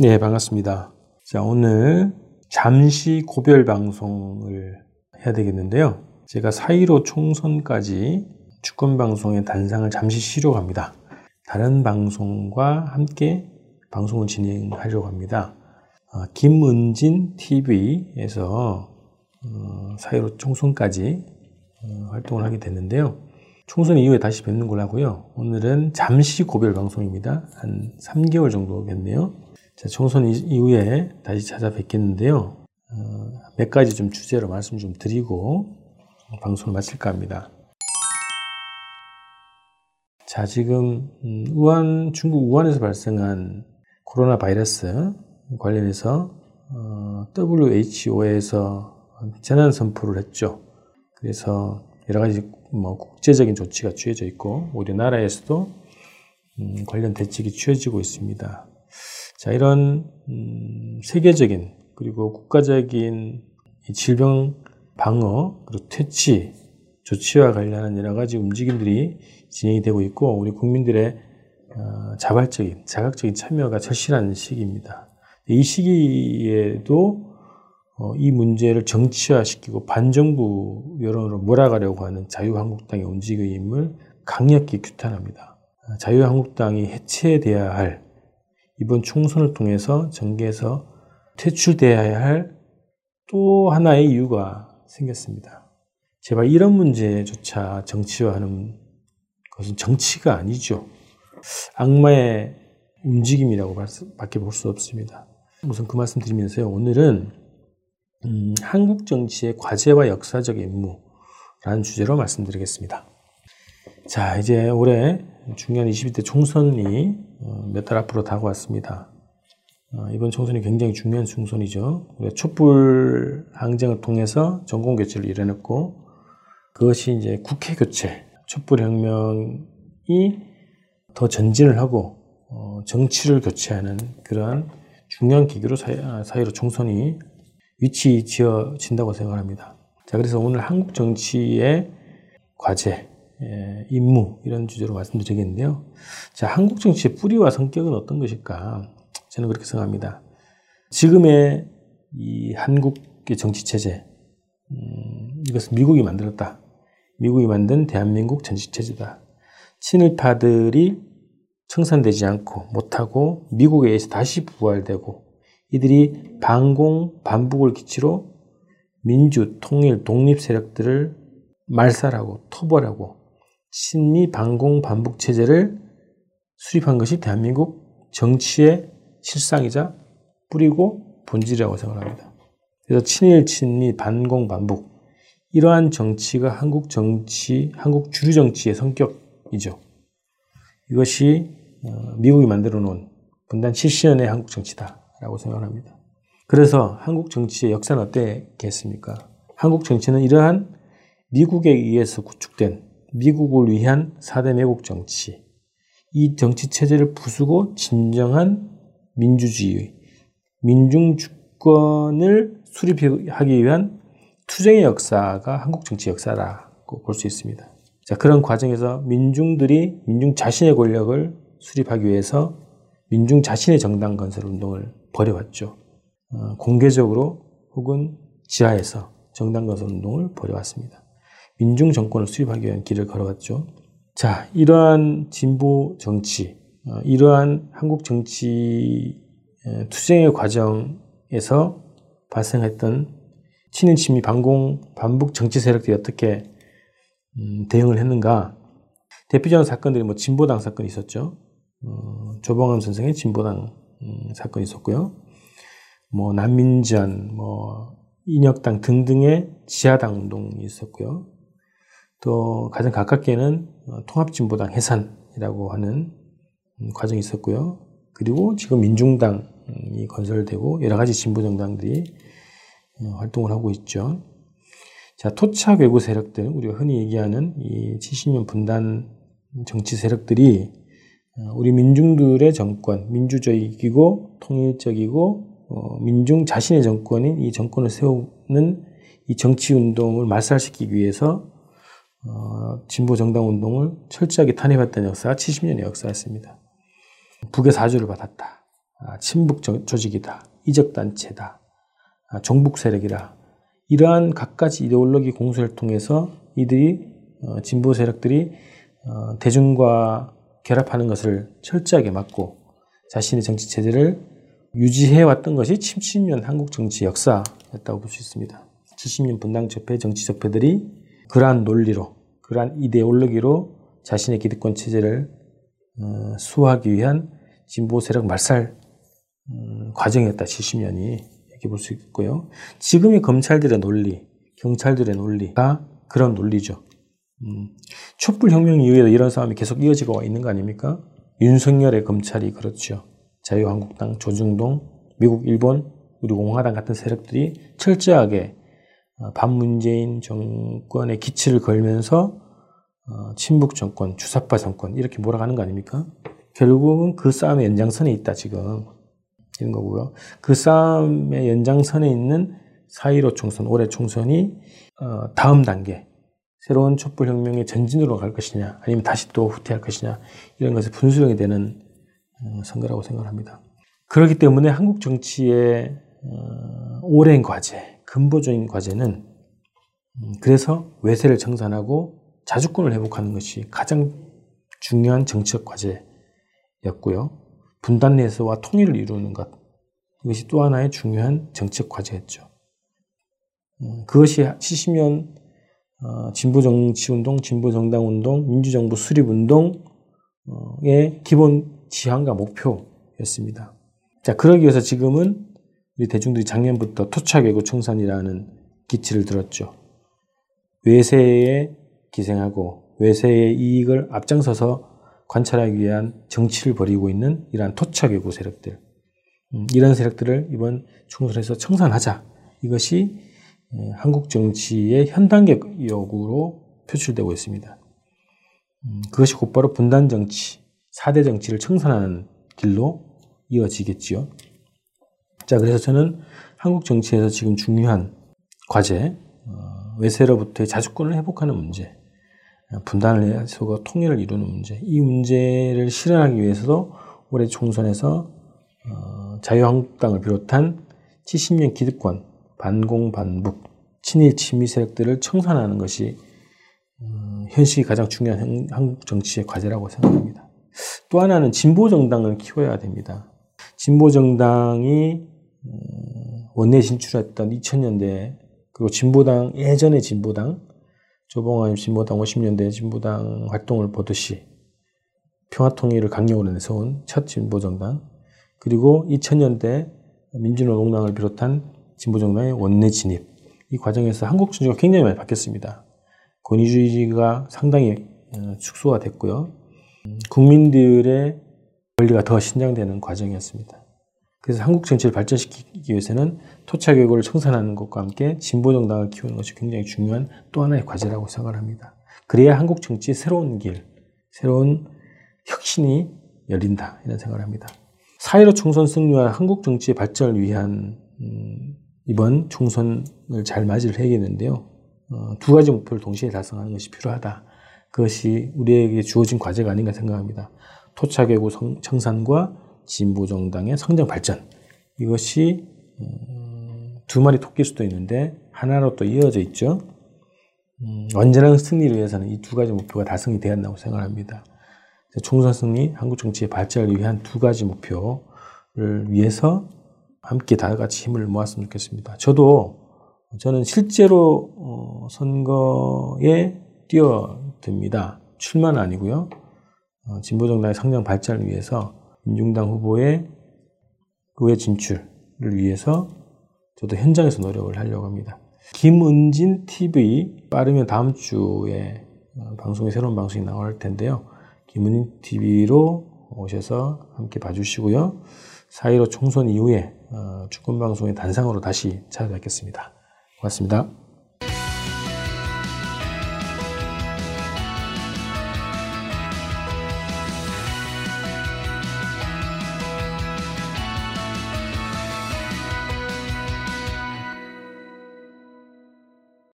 네, 반갑습니다. 자, 오늘 잠시 고별 방송을 해야 되겠는데요. 제가 4.15 총선까지 주권 방송의 단상을 잠시 쉬려고 합니다. 다른 방송과 함께 방송을 진행하려고 합니다. 어, 김은진 TV에서 어, 4.15 총선까지 어, 활동을 하게 됐는데요. 총선 이후에 다시 뵙는 걸로 하고요. 오늘은 잠시 고별 방송입니다. 한 3개월 정도 겠네요. 자, 총선 이후에 다시 찾아뵙겠는데요. 어, 몇 가지 좀 주제로 말씀 좀 드리고 방송을 마칠까 합니다. 자, 지금 음, 우한 중국 우한에서 발생한 코로나 바이러스 관련해서 어, WHO에서 재난 선포를 했죠. 그래서 여러 가지 뭐 국제적인 조치가 취해져 있고 우리나라에서도 음, 관련 대책이 취해지고 있습니다. 자 이런 음, 세계적인 그리고 국가적인 질병 방어 그리고 퇴치 조치와 관련한 여러 가지 움직임들이 진행이 되고 있고 우리 국민들의 어, 자발적인 자각적인 참여가 절실한 시기입니다. 이 시기에도 어, 이 문제를 정치화시키고 반정부 여론으로 몰아가려고 하는 자유한국당의 움직임을 강력히 규탄합니다. 자유한국당이 해체돼야 할 이번 총선을 통해서 정계에서 퇴출돼야 할 또 하나의 이유가 생겼습니다. 제발 이런 문제조차 정치화하는 것은 정치가 아니죠. 악마의 움직임이라고 밖에 볼 수 없습니다. 우선 그 말씀 드리면서요. 오늘은 음, 한국 정치의 과제와 역사적 임무라는 주제로 말씀드리겠습니다. 자, 이제 올해 중요한 21대 총선이 어, 몇달 앞으로 다가왔습니다. 어, 이번 총선이 굉장히 중요한 총선이죠. 촛불 항쟁을 통해서 정권 교체를 이뤄냈고 그것이 이제 국회 교체, 촛불 혁명이 더 전진을 하고 어, 정치를 교체하는 그러한 중요한 계기로 사회 로 총선이 위치 지어진다고 생각합니다. 자, 그래서 오늘 한국 정치의 과제, 예, 임무 이런 주제로 말씀드리겠는데요. 자, 한국 정치의 뿌리와 성격은 어떤 것일까? 저는 그렇게 생각합니다. 지금의 이 한국의 정치 체제, 음, 이것은 미국이 만들었다. 미국이 만든 대한민국 정치 체제다. 친일파들이 청산되지 않고 못하고 미국에 의해서 다시 부활되고 이들이 반공, 반북을 기치로 민주, 통일, 독립 세력들을 말살하고 토벌하고 친미, 반공, 반북 체제를 수립한 것이 대한민국 정치의 실상이자 뿌리고 본질이라고 생각합니다. 그래서 친일, 친미, 반공, 반북 이러한 정치가 한국 정치, 한국 주류 정치의 성격이죠. 이것이 어, 미국이 만들어 놓은 분단 70년의 한국 정치다. 라고 생각합니다. 그래서 한국 정치의 역사는 어땠겠습니까? 한국 정치는 이러한 미국에 의해서 구축된 미국을 위한 4대 매국 정치, 이 정치 체제를 부수고 진정한 민주주의, 민중 주권을 수립하기 위한 투쟁의 역사가 한국 정치 역사라고 볼 수 있습니다. 자, 그런 과정에서 민중들이 민중 자신의 권력을 수립하기 위해서 민중 자신의 정당 건설 운동을 벌여왔죠. 어, 공개적으로 혹은 지하에서 정당 건설 운동을 벌여왔습니다. 민중 정권을 수립하기 위한 길을 걸어갔죠. 자, 이러한 진보 정치, 어, 이러한 한국 정치 투쟁의 과정에서 발생했던 친미 반공 반북 정치 세력들이 어떻게 음, 대응을 했는가? 대표적인 사건들이 뭐 진보당 사건이 있었죠. 어, 조봉암 선생의 진보당 음, 사건이 있었고요. 뭐 난민전, 뭐 인혁당 등등의 지하당 운동이 있었고요. 또 가장 가깝게는 어, 통합진보당 해산이라고 하는 음, 과정이 있었고요. 그리고 지금 민중당이 건설되고 여러 가지 진보 정당들이 어, 활동을 하고 있죠. 자, 토착 외부 세력들, 우리가 흔히 얘기하는 이 70년 분단 정치 세력들이 어, 우리 민중들의 정권, 민주적이고 통일적이고 어, 민중 자신의 정권인 이 정권을 세우는 이 정치 운동을 말살시키기 위해서 어, 진보 정당 운동을 철저하게 탄핵했던 역사가 70년의 역사였습니다. 북의 사주를 받았다. 아, 친북 조직이다, 이적단체다, 아, 종북 세력이다. 이러한 갖가지 이데올로기 공세를 통해서 이들이 어, 진보 세력들이 어, 대중과 결합하는 것을 철저하게 막고 자신의 정치 체제를 유지해 왔던 것이 70년 한국 정치 역사였다고 볼 수 있습니다. 70년 분당 적폐 정치 적폐들이 그러한 논리로 그러한 이데올로기로 자신의 기득권 체제를 어, 수호하기 위한 진보 세력 말살 음, 과정이었다. 70년이 이렇게 볼 수 있고요. 지금의 검찰들의 논리, 경찰들의 논리가 그런 논리죠. 음, 촛불 혁명 이후에도 이런 싸움이 계속 이어지고 있는 거 아닙니까? 윤석열의 검찰이 그렇죠. 자유한국당, 조중동, 미국, 일본, 그리고 공화당 같은 세력들이 철저하게 어, 반문재인 정권의 기치를 걸면서 어, 친북 정권, 주사파 정권 이렇게 몰아가는 거 아닙니까? 결국은 그 싸움의 연장선에 있다 지금 이런 거고요. 그 싸움의 연장선에 있는 4.15 총선, 올해 총선이 어, 다음 단계 새로운 촛불혁명의 전진으로 갈 것이냐 아니면 다시 또 후퇴할 것이냐 이런 것을 분수령이 되는 어, 선거라고 생각합니다. 그렇기 때문에 한국 정치의 어, 오랜 과제, 근본적인 과제는 음, 그래서 외세를 청산하고 자주권을 회복하는 것이 가장 중요한 정치적 과제였고요. 분단 내에서와 통일을 이루는 것 이것이 또 하나의 중요한 정치적 과제였죠. 음, 그것이 70년 어, 진보 정치 운동, 진보 정당 운동, 민주정부 수립 운동의 기본 지향과 목표였습니다. 자, 그러기 위해서 지금은 우리 대중들이 작년부터 토착외고 청산이라는 기치를 들었죠. 외세에 기생하고 외세의 이익을 앞장서서 관찰하기 위한 정치를 벌이고 있는 이러한 토착외고 세력들. 음, 이런 세력들을 이번 총선에서 청산하자. 이것이 예, 한국 정치의 현단계 요구로 표출되고 있습니다. 음, 그것이 곧바로 분단 정치, 4대 정치를 청산하는 길로 이어지겠지요. 자, 그래서 저는 한국 정치에서 지금 중요한 과제, 어, 외세로부터의 자주권을 회복하는 문제, 분단을 해서 통일을 이루는 문제, 이 문제를 실현하기 위해서도 올해 총선에서 어, 자유한국당을 비롯한 70년 기득권, 반공, 반북, 친일 친미 세력들을 청산하는 것이 어, 현실이 가장 중요한 한국 정치의 과제라고 생각합니다. 또 하나는 진보 정당을 키워야 됩니다. 진보 정당이 어, 원내 진출했던 2000년대 그리고 진보당 예전의 진보당 조봉환 진보당 50년대 진보당 활동을 보듯이 평화통일을 강력으로 내세운 첫 진보정당 그리고 2000년대 민주노동당을 비롯한 진보정당의 원내 진입 이 과정에서 한국 정치가 굉장히 많이 바뀌었습니다. 권위주의가 상당히 어, 축소가 됐고요. 국민들의 권리가 더 신장되는 과정이었습니다. 그래서 한국 정치를 발전시키기 위해서는 토착외고를 청산하는 것과 함께 진보 정당을 키우는 것이 굉장히 중요한 또 하나의 과제라고 생각을 합니다. 그래야 한국 정치의 새로운 길, 새로운 혁신이 열린다 이런 생각을 합니다. 4.15 총선 승리와 한국 정치의 발전을 위한 음, 이번 총선을 잘 맞이를 해야겠는데요. 어, 두 가지 목표를 동시에 달성하는 것이 필요하다. 그것이 우리에게 주어진 과제가 아닌가 생각합니다. 토착외고 청산과 진보 정당의 성장 발전. 이것이 음, 두 마리 토끼일 수도 있는데 하나로 또 이어져 있죠. 음, 완전한 승리를 위해서는 이 두 가지 목표가 달성이 되었다고 생각합니다. 총선 승리, 한국 정치의 발전을 위한 두 가지 목표를 위해서 함께 다 같이 힘을 모았으면 좋겠습니다. 저도 저는 실제로 어, 선거에 뛰어듭니다. 출마는 아니고요. 어, 진보정당의 성장 발전을 위해서 민중당 후보의 의회 진출을 위해서 저도 현장에서 노력을 하려고 합니다. 김은진 TV 빠르면 다음 주에 어, 방송에 새로운 방송이 나올 텐데요. 김은진 TV로 오셔서 함께 봐주시고요. 4.15 총선 이후에 어, 축구 방송의 단상으로 다시 찾아뵙겠습니다. 고맙습니다.